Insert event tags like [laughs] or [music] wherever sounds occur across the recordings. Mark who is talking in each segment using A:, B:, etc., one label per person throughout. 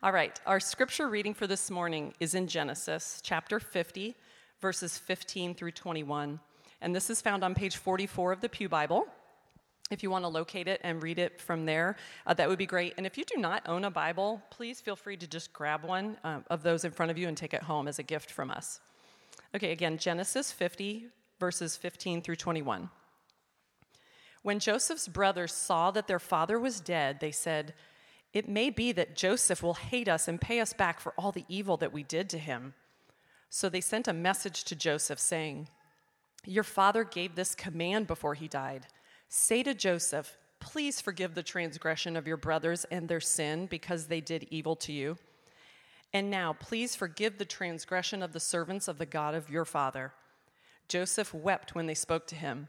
A: All right, our scripture reading for this morning is in Genesis chapter 50, verses 15 through 21. And this is found on page 44 of the Pew Bible. If you want to locate it and read it from there, uh, that would be great. And if you do not own a Bible, please feel free to just grab one uh, of those in front of you and take it home as a gift from us. Okay, again, Genesis 50, verses 15 through 21. When Joseph's brothers saw that their father was dead, they said, It may be that Joseph will hate us and pay us back for all the evil that we did to him. So they sent a message to Joseph saying, Your father gave this command before he died Say to Joseph, Please forgive the transgression of your brothers and their sin because they did evil to you. And now, please forgive the transgression of the servants of the God of your father. Joseph wept when they spoke to him.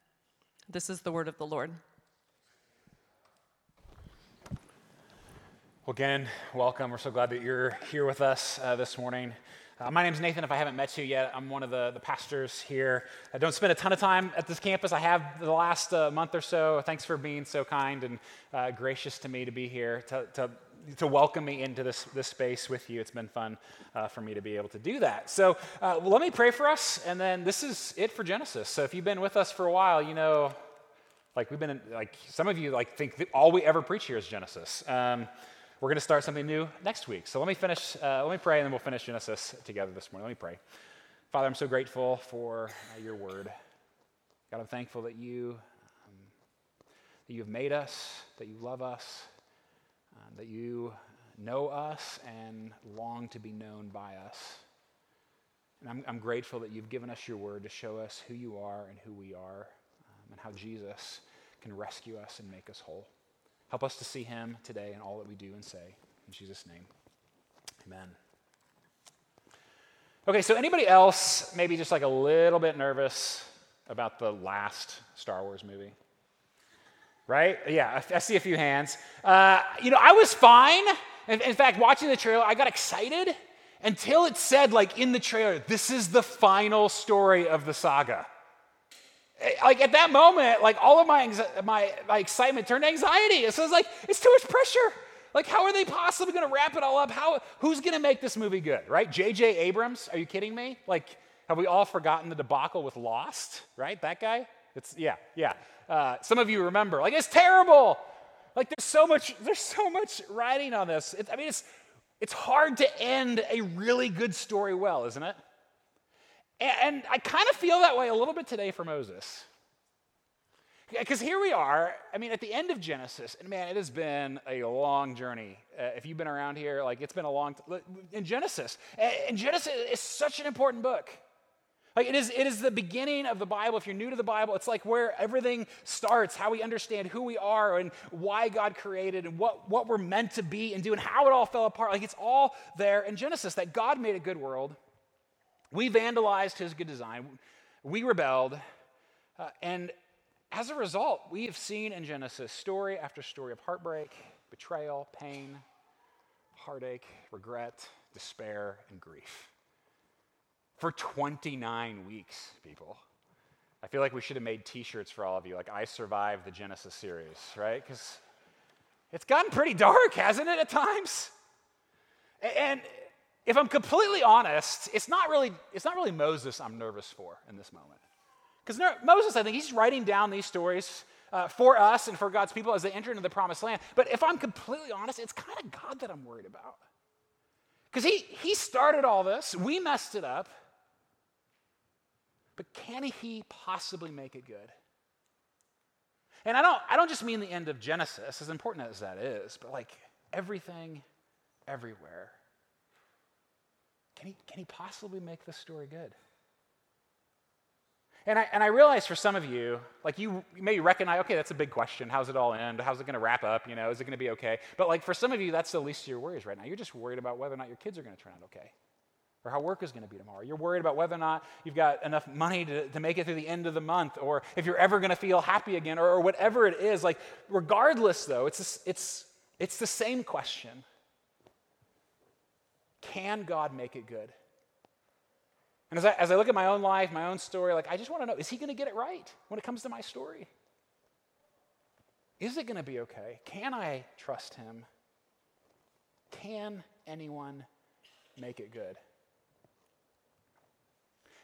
A: This is the word of the Lord.
B: Well, again, welcome. We're so glad that you're here with us uh, this morning. Uh, my name's Nathan. If I haven't met you yet, I'm one of the, the pastors here. I don't spend a ton of time at this campus. I have the last uh, month or so. Thanks for being so kind and uh, gracious to me to be here, to, to, to, welcome me into this, this space with you. It's been fun uh, for me to be able to do that. So uh, let me pray for us, and then this is it for Genesis. So if you've been with us for a while, you know, like we've been, in, like some of you like think all we ever preach here is Genesis. Um, we're going to start something new next week. So let me finish, uh, let me pray, and then we'll finish Genesis together this morning. Let me pray. Father, I'm so grateful for uh, your word. God, I'm thankful that you, um, that you have made us, that you love us, that you know us and long to be known by us. And I'm, I'm, grateful that you've given us your word to show us who you are and who we are, um, and how Jesus can rescue us and make us whole. Help us to see him today in all that we do and say. In Jesus' name, amen. Okay, so anybody else maybe just like a little bit nervous about the last Star Wars movie? Right? Yeah, I, see a few hands. Uh, you know, I was fine. In, in fact, watching the trailer, I got excited until it said, like in the trailer, this is the final story of the saga like at that moment, like all of my, my, my excitement turned to anxiety. So it's like, it's too much pressure. Like, how are they possibly going to wrap it all up? How, who's going to make this movie good, right? J.J. Abrams, are you kidding me? Like, have we all forgotten the debacle with Lost, right? That guy? It's, yeah, yeah. Uh, some of you remember, like, it's terrible. Like, there's so much, there's so much writing on this. It, I mean, it's, it's hard to end a really good story well, isn't it? And I kind of feel that way a little bit today for Moses. Because here we are, I mean, at the end of Genesis, and man, it has been a long journey. Uh, if you've been around here, like it's been a long, t- in Genesis. And Genesis is such an important book. Like it is, it is the beginning of the Bible. If you're new to the Bible, it's like where everything starts, how we understand who we are and why God created and what, what we're meant to be and do and how it all fell apart. Like it's all there in Genesis that God made a good world we vandalized his good design. We rebelled. Uh, and as a result, we have seen in Genesis story after story of heartbreak, betrayal, pain, heartache, regret, despair, and grief. For 29 weeks, people. I feel like we should have made t shirts for all of you, like I survived the Genesis series, right? Because it's gotten pretty dark, hasn't it, at times? And if I'm completely honest, it's not really, it's not really Moses I'm nervous for in this moment. Because Moses, I think he's writing down these stories uh, for us and for God's people as they enter into the promised land. But if I'm completely honest, it's kind of God that I'm worried about. Because he, he started all this, we messed it up. But can he possibly make it good? And I don't, I don't just mean the end of Genesis, as important as that is, but like everything, everywhere. Can he, can he possibly make this story good? And I, and I realize for some of you, like you, may recognize, okay, that's a big question. How's it all end? How's it going to wrap up? You know, is it going to be okay? But like for some of you, that's the least of your worries right now. You're just worried about whether or not your kids are going to turn out okay or how work is going to be tomorrow. You're worried about whether or not you've got enough money to, to make it through the end of the month, or if you're ever going to feel happy again, or, or, whatever it is. Like, regardless, though, it's, it's, it's the same question Can God make it good? And as I, as I look at my own life, my own story, like, I just want to know is He going to get it right when it comes to my story? Is it going to be okay? Can I trust Him? Can anyone make it good?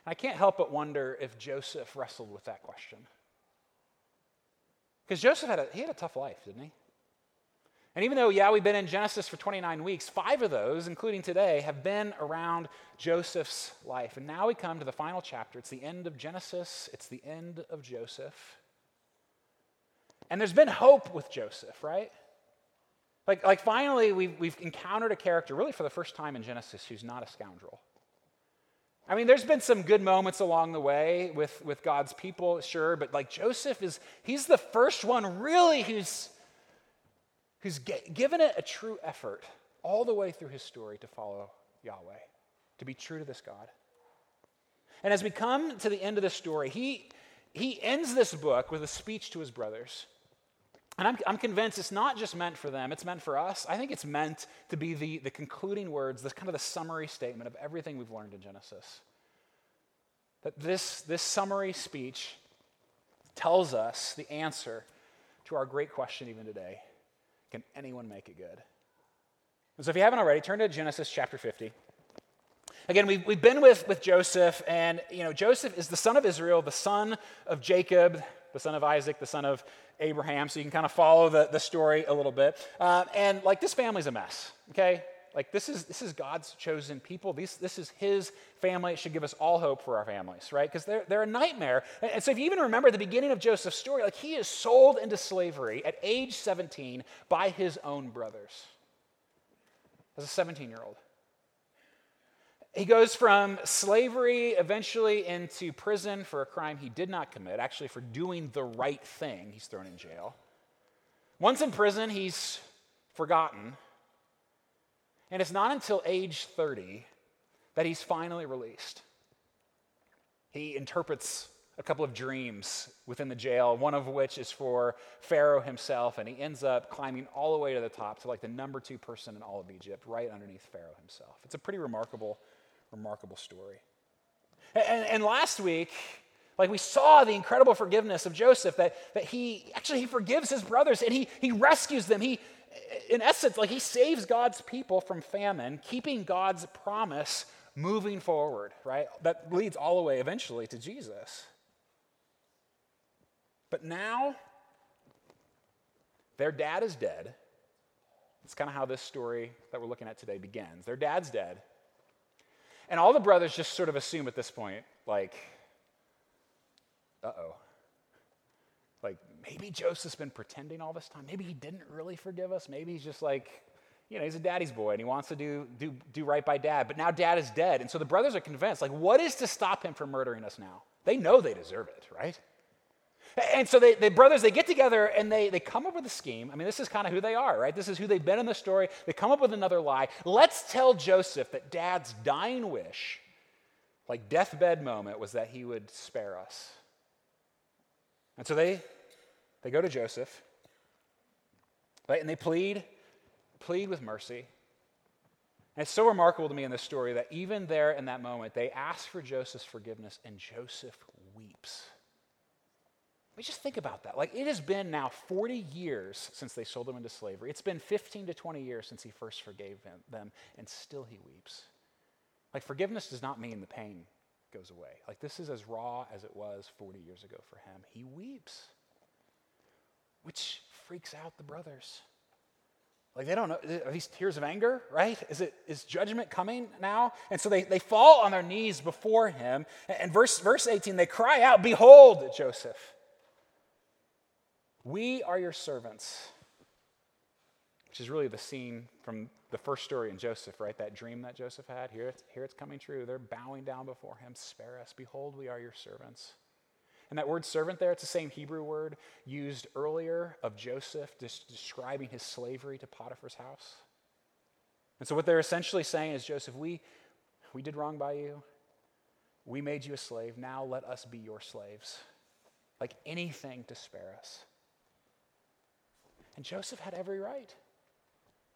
B: I can't help but wonder if Joseph wrestled with that question. Because Joseph had a, he had a tough life, didn't he? And even though, yeah, we've been in Genesis for 29 weeks, five of those, including today, have been around Joseph's life. And now we come to the final chapter. It's the end of Genesis, it's the end of Joseph. And there's been hope with Joseph, right? Like, like finally, we've, we've encountered a character, really for the first time in Genesis, who's not a scoundrel. I mean, there's been some good moments along the way with, with God's people, sure, but like Joseph is, he's the first one really who's, who's given it a true effort all the way through his story to follow Yahweh, to be true to this God. And as we come to the end of the story, he, he ends this book with a speech to his brothers. And I'm, I'm convinced it's not just meant for them, it's meant for us. I think it's meant to be the, the concluding words, this kind of the summary statement of everything we've learned in Genesis. That this, this summary speech tells us the answer to our great question even today Can anyone make it good? And so if you haven't already, turn to Genesis chapter 50. Again, we've, we've been with, with Joseph, and you know, Joseph is the son of Israel, the son of Jacob, the son of Isaac, the son of Abraham, so you can kind of follow the, the story a little bit. Uh, and like this family's a mess, okay? Like this is this is God's chosen people. These, this is His family. It should give us all hope for our families, right? Because they're, they're a nightmare. And, and so if you even remember the beginning of Joseph's story, like he is sold into slavery at age 17 by his own brothers as a 17 year old. He goes from slavery eventually into prison for a crime he did not commit, actually, for doing the right thing. He's thrown in jail. Once in prison, he's forgotten. And it's not until age 30 that he's finally released. He interprets a couple of dreams within the jail, one of which is for Pharaoh himself, and he ends up climbing all the way to the top to like the number two person in all of Egypt, right underneath Pharaoh himself. It's a pretty remarkable remarkable story. And, and last week, like we saw the incredible forgiveness of Joseph, that, that he actually he forgives his brothers and he, he rescues them. He, in essence, like he saves God's people from famine, keeping God's promise moving forward, right? That leads all the way eventually to Jesus. But now, their dad is dead. It's kind of how this story that we're looking at today begins. Their dad's dead. And all the brothers just sort of assume at this point, like, uh oh. Like, maybe Joseph's been pretending all this time. Maybe he didn't really forgive us. Maybe he's just like, you know, he's a daddy's boy and he wants to do, do, do right by dad. But now dad is dead. And so the brothers are convinced, like, what is to stop him from murdering us now? They know they deserve it, right? And so they, the brothers, they get together and they, they come up with a scheme. I mean, this is kind of who they are, right? This is who they've been in the story. They come up with another lie. Let's tell Joseph that dad's dying wish, like deathbed moment, was that he would spare us. And so they, they go to Joseph, right? And they plead, plead with mercy. And it's so remarkable to me in this story that even there in that moment, they ask for Joseph's forgiveness, and Joseph weeps. But just think about that. Like, it has been now 40 years since they sold him into slavery. It's been 15 to 20 years since he first forgave them, and still he weeps. Like, forgiveness does not mean the pain goes away. Like, this is as raw as it was 40 years ago for him. He weeps, which freaks out the brothers. Like, they don't know. Are these tears of anger, right? Is, it, is judgment coming now? And so they, they fall on their knees before him. And verse, verse 18, they cry out, Behold, Joseph. We are your servants, which is really the scene from the first story in Joseph, right? That dream that Joseph had. Here it's, here it's coming true. They're bowing down before him. Spare us. Behold, we are your servants. And that word servant there, it's the same Hebrew word used earlier of Joseph just describing his slavery to Potiphar's house. And so what they're essentially saying is Joseph, we, we did wrong by you. We made you a slave. Now let us be your slaves. Like anything to spare us. And Joseph had every right.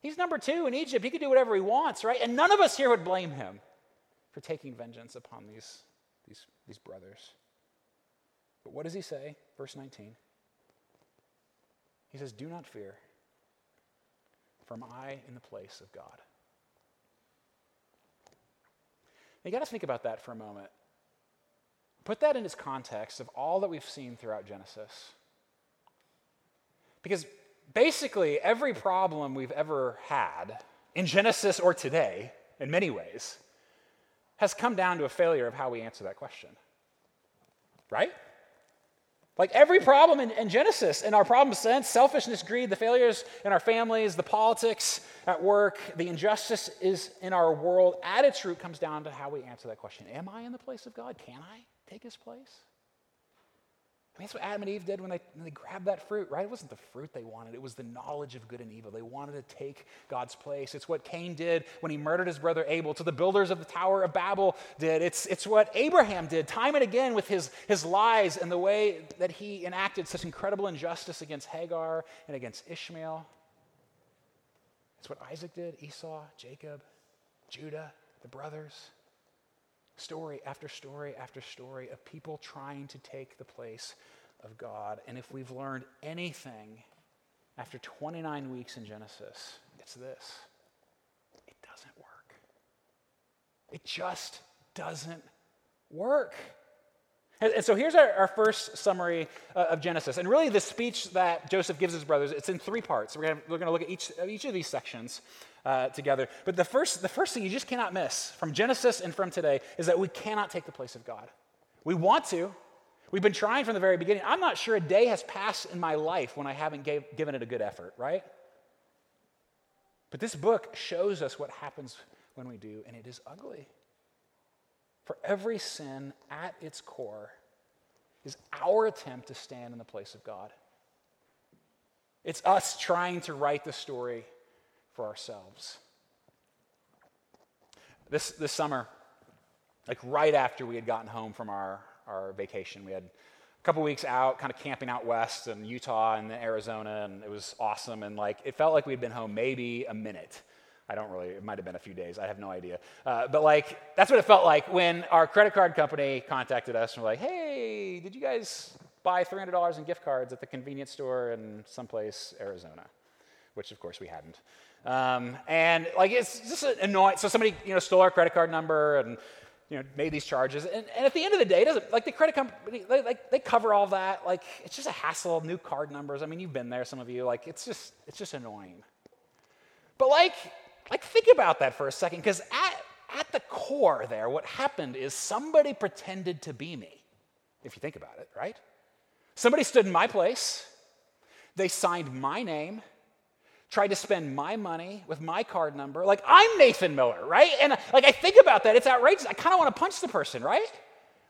B: He's number two in Egypt. He could do whatever he wants, right? And none of us here would blame him for taking vengeance upon these, these, these brothers. But what does he say? Verse 19. He says, Do not fear, for am I in the place of God. you got to think about that for a moment. Put that in its context of all that we've seen throughout Genesis. Because basically, every problem we've ever had in Genesis or today, in many ways, has come down to a failure of how we answer that question. Right? Like every problem in, in, Genesis, in our problem sense, selfishness, greed, the failures in our families, the politics at work, the injustice is in our world, at its root comes down to how we answer that question Am I in the place of God? Can I take his place? Mean, that's what Adam and Eve did when they, when they grabbed that fruit, right? It wasn't the fruit they wanted, it was the knowledge of good and evil. They wanted to take God's place. It's what Cain did when he murdered his brother Abel, to the builders of the Tower of Babel did. It's, it's what Abraham did time and again with his, his lies and the way that he enacted such incredible injustice against Hagar and against Ishmael. It's what Isaac did, Esau, Jacob, Judah, the brothers story after story after story of people trying to take the place of God. And if we've learned anything after 29 weeks in Genesis, it's this it doesn't work. It just doesn't work. And, so here's our, our first summary uh, of Genesis. And really, the speech that Joseph gives his brothers, it's in three parts. We're going to look at each, each of these sections uh, together. But the first, the first thing you just cannot miss from Genesis and from today is that we cannot take the place of God. We want to. We've been trying from the very beginning. I'm not sure a day has passed in my life when I haven't gave, given it a good effort, right? But this book shows us what happens when we do, and it is ugly. For every sin at its core is our attempt to stand in the place of God. It's us trying to write the story for ourselves. This, this summer, like right after we had gotten home from our, our vacation, we had a couple weeks out, kind of camping out west in Utah and Arizona, and it was awesome. And like, it felt like we'd been home maybe a minute. I don't really, it might have been a few days. I have no idea. Uh, but like, that's what it felt like when our credit card company contacted us and were like, hey, did you guys buy $300 in gift cards at the convenience store in someplace, Arizona? Which, of course, we hadn't. Um, and like, it's just annoying. So somebody, you know, stole our credit card number and, you know, made these charges. And, and at the end of the day, doesn't like the credit company, they, like they cover all that. Like, it's just a hassle, new card numbers. I mean, you've been there, some of you. Like, it's just, it's just annoying. But like, like, think about that for a second, because at, at the core there, what happened is somebody pretended to be me, if you think about it, right? Somebody stood in my place, they signed my name, tried to spend my money with my card number. Like, I'm Nathan Miller, right? And like, I think about that, it's outrageous. I kind of want to punch the person, right?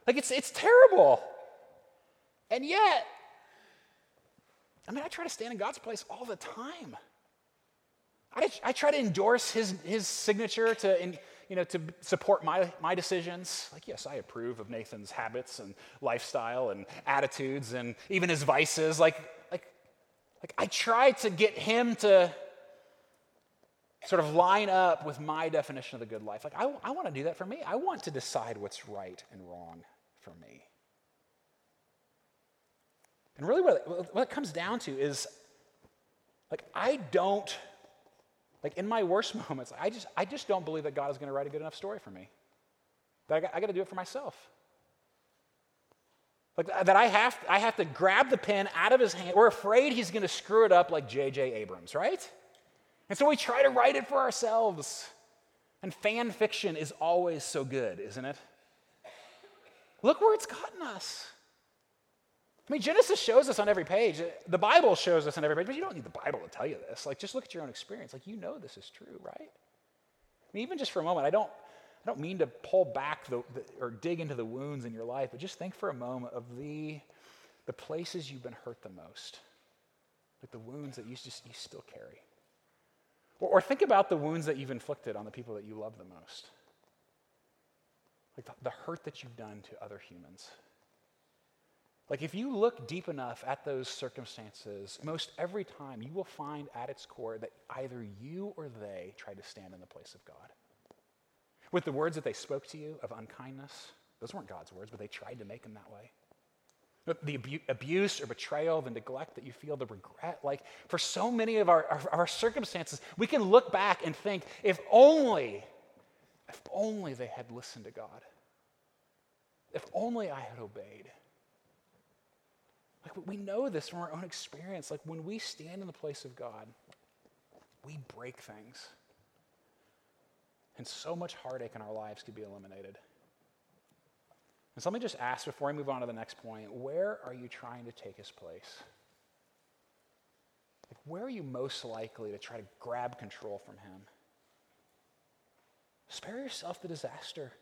B: Like, it's, it's terrible. And yet, I mean, I try to stand in God's place all the time. I, I try to endorse his, his signature to, in, you know, to support my, my decisions. Like, yes, I approve of Nathan's habits and lifestyle and attitudes and even his vices. Like, like, I try to get him to sort of line up with my definition of the good life. Like, I, I want to do that for me. I want to decide what's right and wrong for me. And really, what it, what it comes down to is like, I don't like in my worst [laughs] moments, I just, I just don't believe that God is going to write a good enough story for me. That I I got to do it for myself. Like that I have, I have to grab the pen out of his hand. We're afraid he's going to screw it up like J.J. Abrams, right? And so we try to write it for ourselves. And fan fiction is always so good, isn't it? Look where it's gotten us. I mean, Genesis shows us on every page. The Bible shows us on every page, but you don't need the Bible to tell you this. Like, just look at your own experience. Like, you know this is true, right? I mean, even just for a moment, I don't, I don't mean to pull back the, the, or dig into the wounds in your life, but just think for a moment of the, the places you've been hurt the most, like the wounds that you just you still carry. Or, or think about the wounds that you've inflicted on the people that you love the most, like the, the hurt that you've done to other humans. Like, if you look deep enough at those circumstances, most every time you will find at its core that either you or they tried to stand in the place of God. With the words that they spoke to you of unkindness, those weren't God's words, but they tried to make them that way. The abu- abuse or betrayal, the neglect that you feel, the regret. Like, for so many of our, of our circumstances, we can look back and think, if only, if only they had listened to God. If only I had obeyed. Like we know this from our own experience. Like when we stand in the place of God, we break things. And so much heartache in our lives could be eliminated. And so let me just ask before I move on to the next point where are you trying to take his place? Like, where are you most likely to try to grab control from him? Spare yourself the disaster.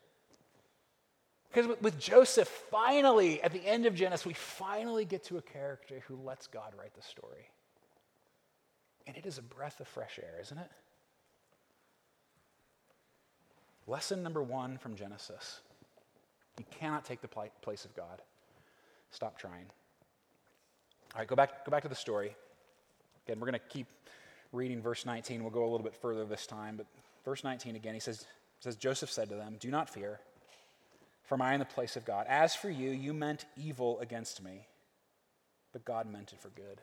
B: Because with, with, Joseph, finally, at the end of Genesis, we finally get to a character who lets God write the story. And it is a breath of fresh air, isn't it? Lesson number one from Genesis you cannot take the place of God. Stop trying. All right, go back, go back to the story. Again, we're going to keep reading verse 19. We'll go a little bit further this time. But verse 19 again, he says, says Joseph said to them, Do not fear for am I in the place of God? As for you, you meant evil against me, but God meant it for good.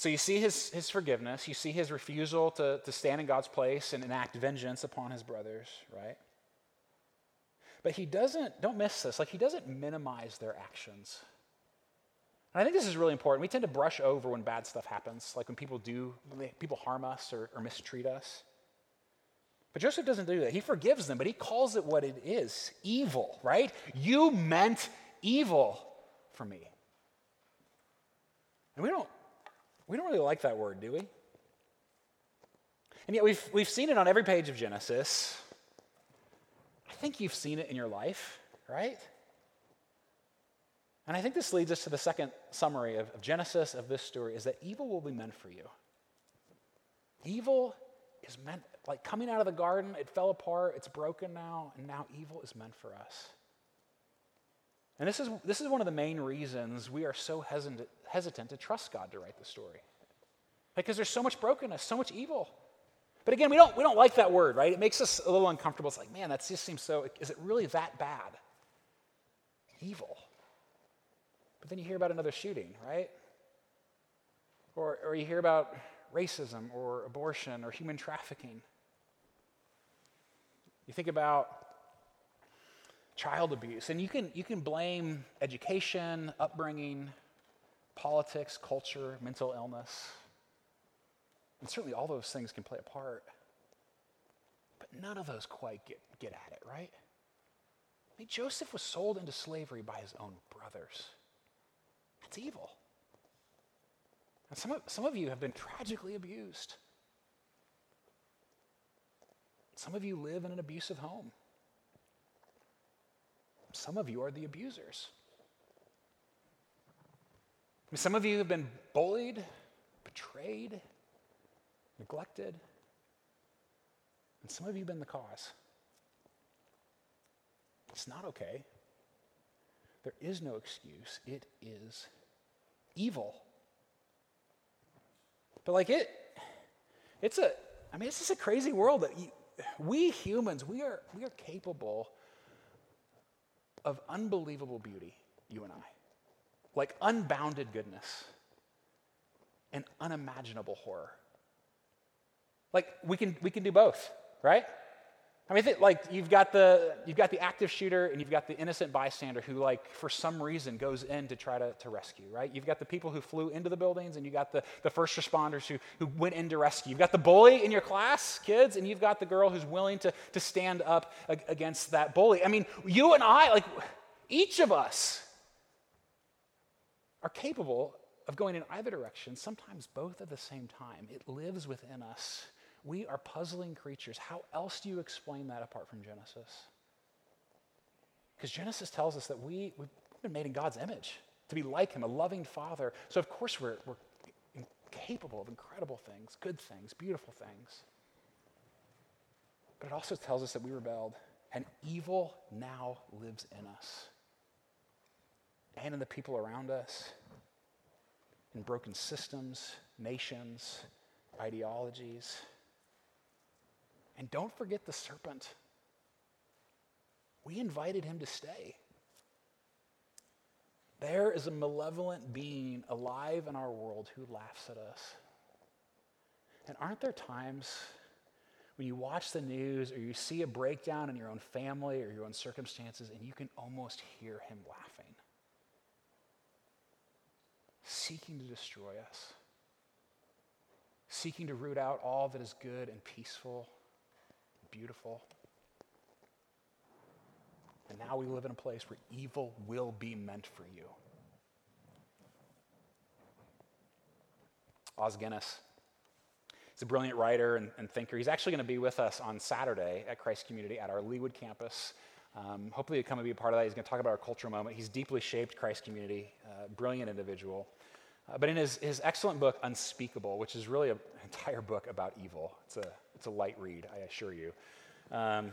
B: So you see his, his forgiveness, you see his refusal to, to stand in God's place and enact vengeance upon his brothers, right? But he doesn't, don't miss this, like he doesn't minimize their actions. And I think this is really important. We tend to brush over when bad stuff happens, like when people do, people harm us or, or mistreat us. But Joseph doesn't do that. He forgives them, but he calls it what it is evil, right? You meant evil for me. And we don't, we don't really like that word, do we? And yet we've, we've seen it on every page of Genesis. I think you've seen it in your life, right? And I think this leads us to the second summary of, of Genesis, of this story, is that evil will be meant for you. Evil is meant, like coming out of the garden, it fell apart, it's broken now, and now evil is meant for us. And this is, this is one of the main reasons we are so hesitant, hesitant to trust God to write the story. Because there's so much brokenness, so much evil. But again, we don't, we don't like that word, right? It makes us a little uncomfortable. It's like, man, that just seems so, is it really that bad? Evil. But then you hear about another shooting, right? Or, or you hear about racism or abortion or human trafficking. You think about child abuse, and you can, you can blame education, upbringing, politics, culture, mental illness. And certainly all those things can play a part. But none of those quite get, get at it, right? I mean, Joseph was sold into slavery by his own brothers. That's evil. And some of, some of you have been tragically abused. Some of you live in an abusive home. Some of you are the abusers. Some of you have been bullied, betrayed, neglected, and some of you have been the cause. It's not okay. There is no excuse. It is evil. But like it, it's a, I mean, it's just a crazy world that you, we humans, we are, we are capable of unbelievable beauty, you and I. Like unbounded goodness and unimaginable horror. Like we can, we can do both, right? I mean, like you've got the you've got the active shooter and you've got the innocent bystander who, like, for some reason, goes in to try to, to rescue. Right? You've got the people who flew into the buildings, and you got the, the first responders who who went in to rescue. You've got the bully in your class, kids, and you've got the girl who's willing to to stand up against that bully. I mean, you and I, like, each of us, are capable of going in either direction. Sometimes both at the same time. It lives within us We are puzzling creatures. How else do you explain that apart from Genesis? Because Genesis tells us that we, we've been made in God's image, to be like Him, a loving Father. So, of course, we're, we're capable of incredible things, good things, beautiful things. But it also tells us that we rebelled, and evil now lives in us and in the people around us, in broken systems, nations, ideologies. And don't forget the serpent. We invited him to stay. There is a malevolent being alive in our world who laughs at us. And aren't there times when you watch the news or you see a breakdown in your own family or your own circumstances and you can almost hear him laughing, seeking to destroy us, seeking to root out all that is good and peaceful, beautiful? And now we live in a place where evil will be meant for you. Os Guinness. He's a brilliant writer and, and thinker. He's actually going to be with us on Saturday at Christ Community at our Leawood campus. Um, hopefully, you come and be a part of that. He's going to talk about our cultural moment. He's deeply shaped Christ Community, uh, brilliant individual. Uh, but in his, his excellent book, Unspeakable, which is really an entire book about evil, it's a, it's a light read, I assure you. Um,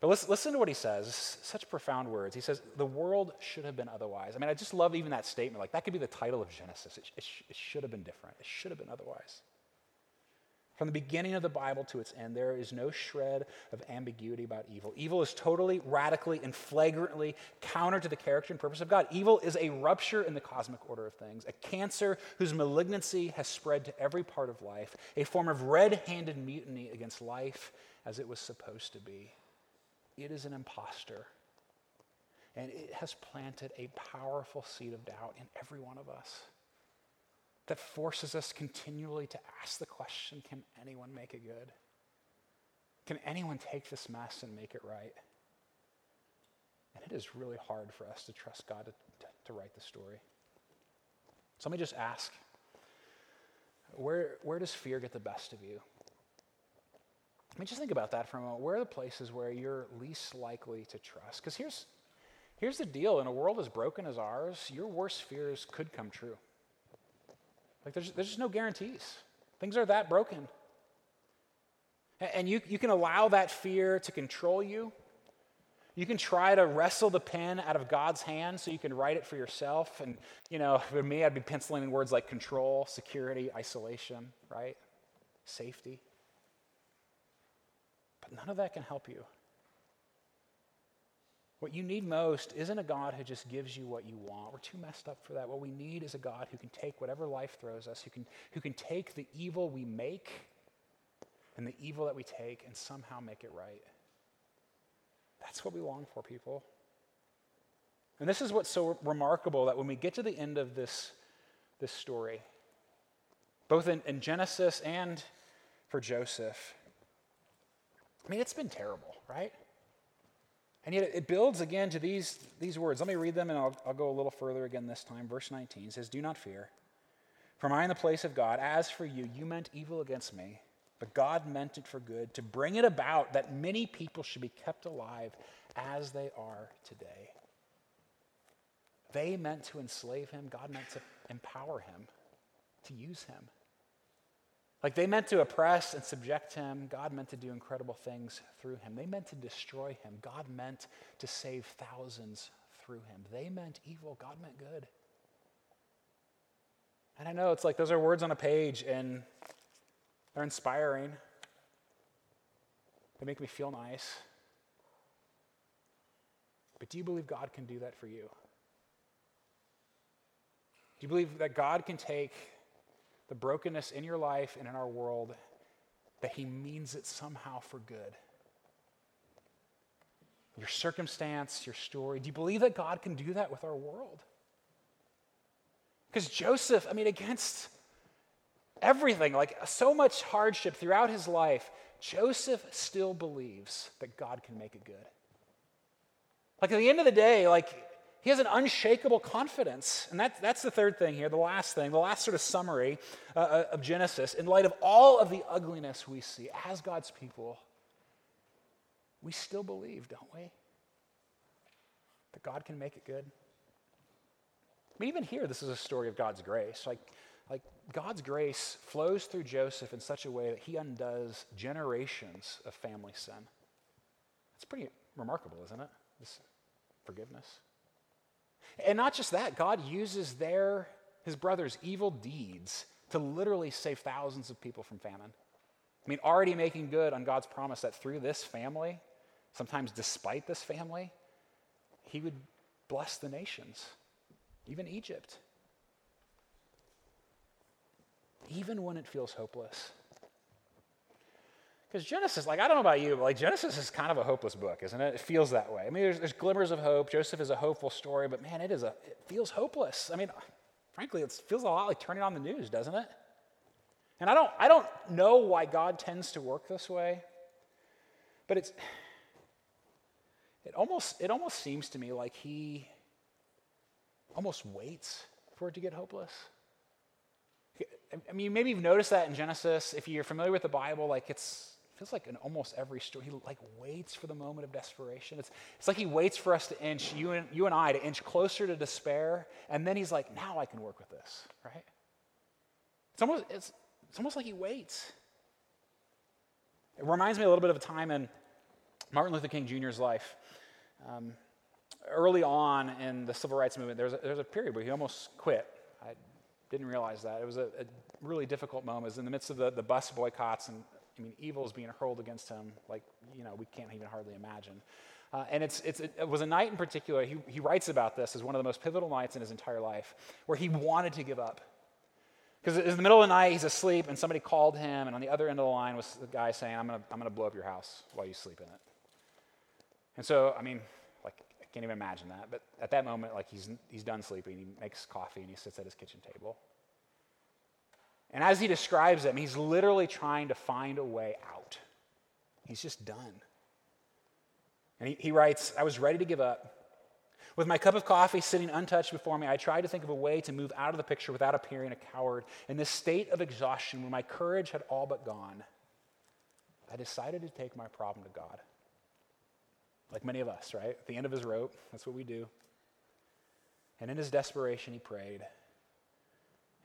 B: but listen, listen to what he says. Such profound words. He says, The world should have been otherwise. I mean, I just love even that statement. Like, that could be the title of Genesis. It, it, it should have been different, it should have been otherwise. From the beginning of the Bible to its end, there is no shred of ambiguity about evil. Evil is totally, radically, and flagrantly counter to the character and purpose of God. Evil is a rupture in the cosmic order of things, a cancer whose malignancy has spread to every part of life, a form of red handed mutiny against life as it was supposed to be. It is an impostor. And it has planted a powerful seed of doubt in every one of us that forces us continually to ask the question can anyone make it good? Can anyone take this mess and make it right? And it is really hard for us to trust God to, to, to write the story. So let me just ask where, where does fear get the best of you? I mean, just think about that for a moment. Where are the places where you're least likely to trust? Because here's, here's the deal in a world as broken as ours, your worst fears could come true. Like, there's, there's just no guarantees. Things are that broken. And, you, you can allow that fear to control you. You can try to wrestle the pen out of God's hand so you can write it for yourself. And, you know, for me, I'd be penciling in words like control, security, isolation, right? Safety. But none of that can help you. What you need most isn't a God who just gives you what you want. We're too messed up for that. What we need is a God who can take whatever life throws us, who can, who can take the evil we make and the evil that we take and somehow make it right. That's what we long for, people. And this is what's so remarkable that when we get to the end of this, this story, both in, in Genesis and for Joseph, I mean, it's been terrible, right? And yet it builds again to these, these words. Let me read them and I'll, I'll go a little further again this time. Verse 19 says, Do not fear, for I am the place of God. As for you, you meant evil against me, but God meant it for good, to bring it about that many people should be kept alive as they are today. They meant to enslave him, God meant to empower him, to use him. Like they meant to oppress and subject him. God meant to do incredible things through him. They meant to destroy him. God meant to save thousands through him. They meant evil. God meant good. And I know it's like those are words on a page and they're inspiring. They make me feel nice. But do you believe God can do that for you? Do you believe that God can take the brokenness in your life and in our world, that He means it somehow for good. Your circumstance, your story. Do you believe that God can do that with our world? Because Joseph, I mean, against everything, like so much hardship throughout his life, Joseph still believes that God can make it good. Like at the end of the day, like He has an unshakable confidence. And that, that's the third thing here, the last thing, the last sort of summary uh, uh, of Genesis. In light of all of the ugliness we see as God's people, we still believe, don't we? That God can make it good. Mean, even here, this is a story of God's grace. Like, like God's grace flows through Joseph in such a way that he undoes generations of family sin. It's pretty remarkable, isn't it? This forgiveness. And not just that, God uses their, his brother's evil deeds to literally save thousands of people from famine. I mean, already making good on God's promise that through this family, sometimes despite this family, he would bless the nations, even Egypt. Even when it feels hopeless. Because Genesis, like, I don't know about you, but like, Genesis is kind of a hopeless book, isn't it? It feels that way. I mean, there's, there's glimmers of hope. Joseph is a hopeful story, but man, it is a, it feels hopeless. I mean, frankly, it feels a lot like turning on the news, doesn't it? And I don't, I don't know why God tends to work this way, but it's, it almost, it almost seems to me like he almost waits for it to get hopeless. I mean, maybe you've noticed that in Genesis. If you're familiar with the Bible, like it's feels like in almost every story, he like waits for the moment of desperation. It's, it's like he waits for us to inch, you and, you and I, to inch closer to despair, and then he's like, now I can work with this, right? It's almost, it's, it's almost like he waits. It reminds me a little bit of a time in Martin Luther King Jr.'s life. Um, early on in the civil rights movement, there was, a, there was a period where he almost quit. I didn't realize that. It was a, a really difficult moment. It was in the midst of the, the bus boycotts and I mean, evil is being hurled against him like, you know, we can't even hardly imagine. Uh, and it's, it's, it was a night in particular, he, he writes about this as one of the most pivotal nights in his entire life, where he wanted to give up. Because in the middle of the night, he's asleep, and somebody called him, and on the other end of the line was the guy saying, I'm going to I'm gonna blow up your house while you sleep in it. And so, I mean, like, I can't even imagine that. But at that moment, like, he's, he's done sleeping. He makes coffee, and he sits at his kitchen table. And as he describes it, he's literally trying to find a way out. He's just done. And he, he writes, I was ready to give up. With my cup of coffee sitting untouched before me, I tried to think of a way to move out of the picture without appearing a coward. In this state of exhaustion, when my courage had all but gone, I decided to take my problem to God. Like many of us, right? At the end of his rope, that's what we do. And in his desperation, he prayed.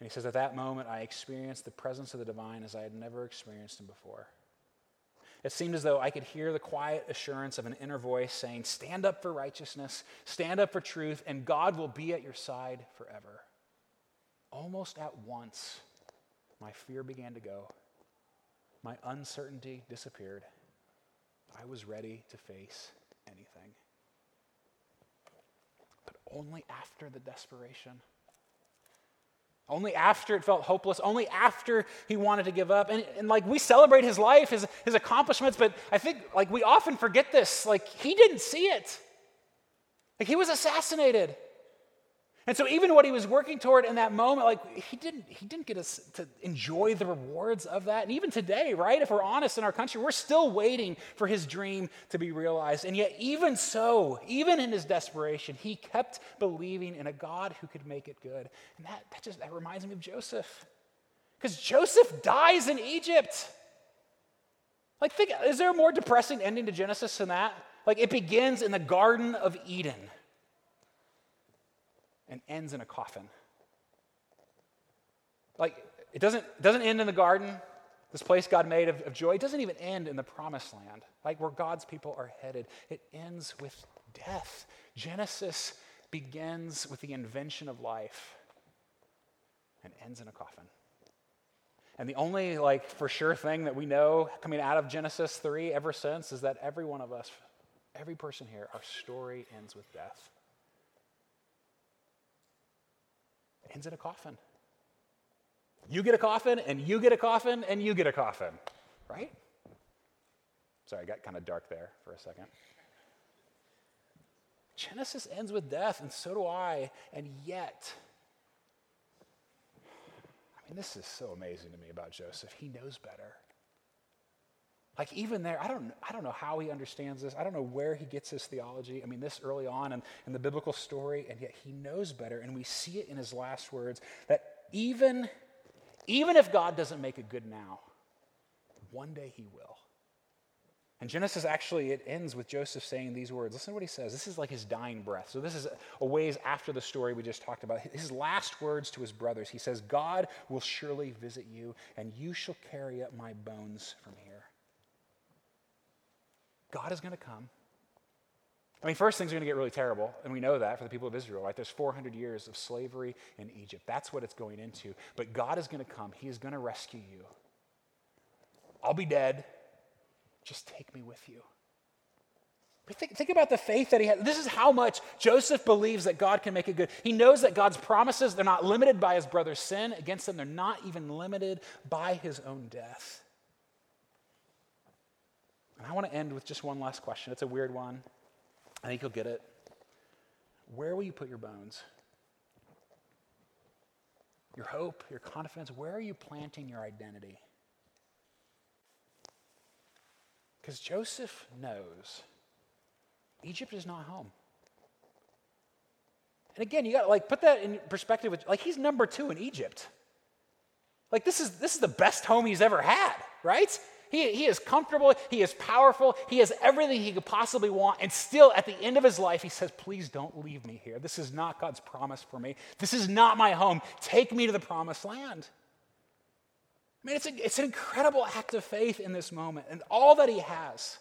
B: And he says, At that moment, I experienced the presence of the divine as I had never experienced him before. It seemed as though I could hear the quiet assurance of an inner voice saying, Stand up for righteousness, stand up for truth, and God will be at your side forever. Almost at once, my fear began to go. My uncertainty disappeared. I was ready to face anything. But only after the desperation. Only after it felt hopeless, only after he wanted to give up. And, and like we celebrate his life, his, his accomplishments, but I think like we often forget this. Like he didn't see it. Like he was assassinated. And so even what he was working toward in that moment, like he didn't, he didn't get us to enjoy the rewards of that. And even today, right, if we're honest in our country, we're still waiting for his dream to be realized. And yet, even so, even in his desperation, he kept believing in a God who could make it good. And that, that just that reminds me of Joseph. Because Joseph dies in Egypt. Like, think, is there a more depressing ending to Genesis than that? Like, it begins in the Garden of Eden and ends in a coffin. Like, it doesn't, it doesn't end in the garden, this place God made of, of joy. It doesn't even end in the promised land, like where God's people are headed. It ends with death. Genesis begins with the invention of life and ends in a coffin. And the only, like, for sure thing that we know coming out of Genesis 3 ever since is that every one of us, every person here, our story ends with death. Ends in a coffin. You get a coffin, and you get a coffin, and you get a coffin, right? Sorry, I got kind of dark there for a second. Genesis ends with death, and so do I, and yet, I mean, this is so amazing to me about Joseph. He knows better. Like even there, I don't, I don't know how he understands this. I don't know where he gets his theology. I mean, this early on in, in the biblical story, and yet he knows better. And we see it in his last words that even, even if God doesn't make it good now, one day he will. And Genesis actually, it ends with Joseph saying these words. Listen to what he says. This is like his dying breath. So, this is a ways after the story we just talked about. His last words to his brothers he says, God will surely visit you, and you shall carry up my bones from here. God is going to come. I mean, first things are going to get really terrible, and we know that for the people of Israel, right? There's 400 years of slavery in Egypt. That's what it's going into. But God is going to come, He is going to rescue you. I'll be dead. Just take me with you. Think, think, about the faith that he had. This is how much Joseph believes that God can make it good. He knows that God's promises, they're not limited by his brother's sin against them, they're not even limited by his own death. And I want to end with just one last question. It's a weird one. I think you'll get it. Where will you put your bones? Your hope, your confidence, where are you planting your identity? Because Joseph knows Egypt is not home. And again, you got to like put that in perspective with like he's number 2 in Egypt. Like this is this is the best home he's ever had, right? He, he is comfortable, he is powerful, he has everything he could possibly want, and still at the end of his life, he says, Please don't leave me here. This is not God's promise for me. This is not my home. Take me to the promised land. I mean, it's, a, it's an incredible act of faith in this moment. And all that he has,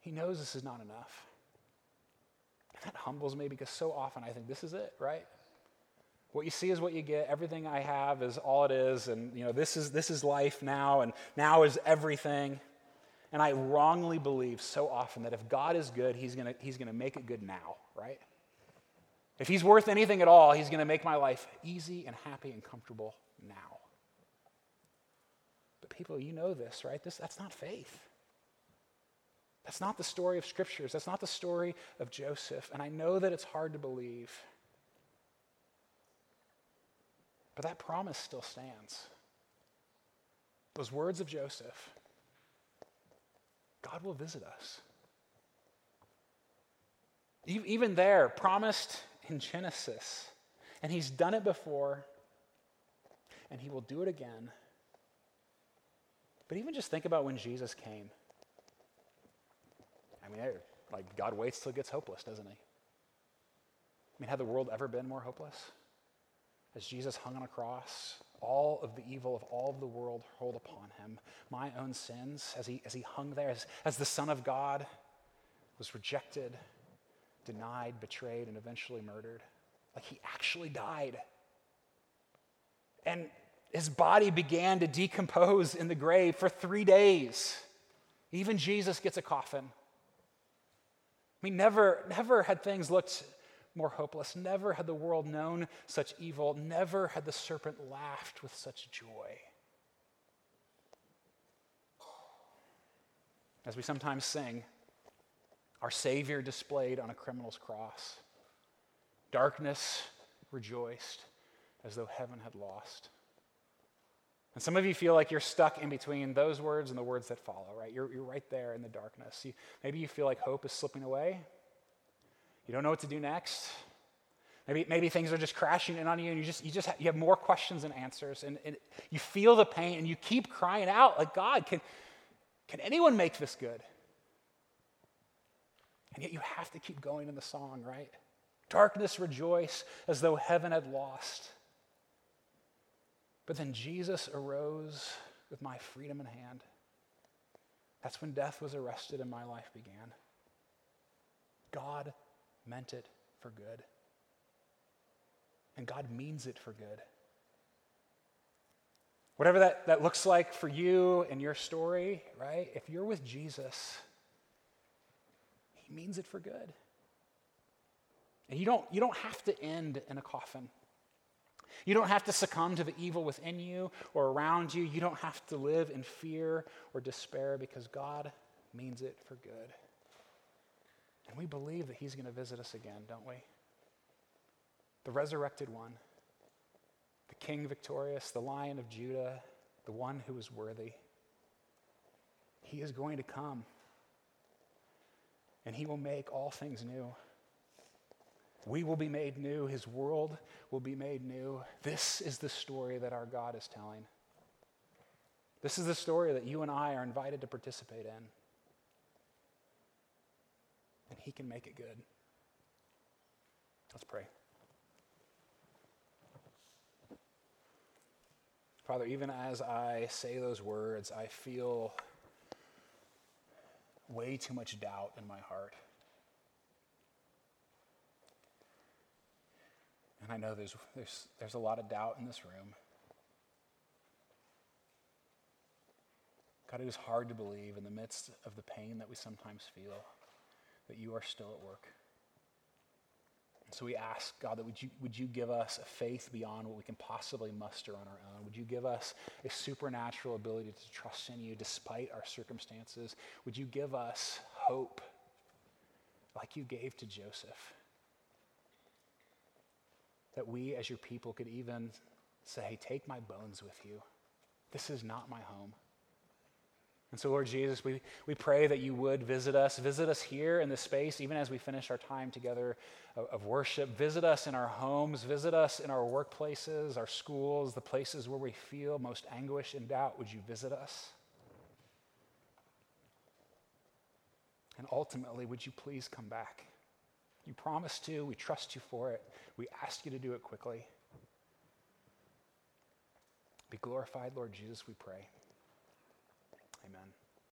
B: he knows this is not enough. And that humbles me because so often I think this is it, right? What you see is what you get. Everything I have is all it is. And, you know, this is, this is life now, and now is everything. And I wrongly believe so often that if God is good, he's gonna he's to make it good now, right? If he's worth anything at all, he's to make my life easy and happy and comfortable now. But people, you know this, right? This, that's not faith. That's not the story of scriptures. That's not the story of Joseph. And I know that it's hard to believe. But that promise still stands. Those words of Joseph God will visit us. Even there, promised in Genesis. And he's done it before, and he will do it again. But even just think about when Jesus came. I mean, like God waits till it gets hopeless, doesn't he? I mean, had the world ever been more hopeless? As Jesus hung on a cross, all of the evil of all of the world rolled upon him. My own sins, as he, as he hung there, as, as the Son of God, was rejected, denied, betrayed, and eventually murdered. Like he actually died. And his body began to decompose in the grave for three days. Even Jesus gets a coffin. I mean, never, never had things looked more hopeless. Never had the world known such evil. Never had the serpent laughed with such joy. As we sometimes sing, our Savior displayed on a criminal's cross. Darkness rejoiced as though heaven had lost. And some of you feel like you're stuck in between those words and the words that follow, right? You're, you're right there in the darkness. You, maybe you feel like hope is slipping away. You don't know what to do next. Maybe, maybe things are just crashing in on you and you just, you just have, you have more questions than answers. And, and you feel the pain and you keep crying out like, God, can, can anyone make this good? And yet you have to keep going in the song, right? Darkness rejoice as though heaven had lost. But then Jesus arose with my freedom in hand. That's when death was arrested and my life began. God meant it for good. And God means it for good. Whatever that, that looks like for you and your story, right? If you're with Jesus, He means it for good. And you don't, you don't have to end in a coffin. You don't have to succumb to the evil within you or around you. You don't have to live in fear or despair because God means it for good. And we believe that he's going to visit us again, don't we? The resurrected one, the king victorious, the lion of Judah, the one who is worthy. He is going to come. And He will make all things new. We will be made new. His world will be made new. This is the story that our God is telling. This is the story that you and I are invited to participate in. And He can make it good. Let's pray. Father, even as I say those words, I feel way too much doubt in my heart. And I know there's, there's, there's a lot of doubt in this room. God, it is hard to believe in the midst of the pain that we sometimes feel that you are still at work. So we ask, God, that would you, would you give us a faith beyond what we can possibly muster on our own? Would you give us a supernatural ability to trust in you despite our circumstances? Would you give us hope like you gave to Joseph? That we, as your people, could even say, hey, take my bones with you. This is not my home. And so, Lord Jesus, we, we pray that you would visit us. Visit us here in this space, even as we finish our time together of, of, worship. Visit us in our homes. Visit us in our workplaces, our schools, the places where we feel most anguish and doubt. Would you visit us? And ultimately, would you please come back? You promised to. We trust you for it. We ask you to do it quickly. Be glorified, Lord Jesus, we pray. Amen.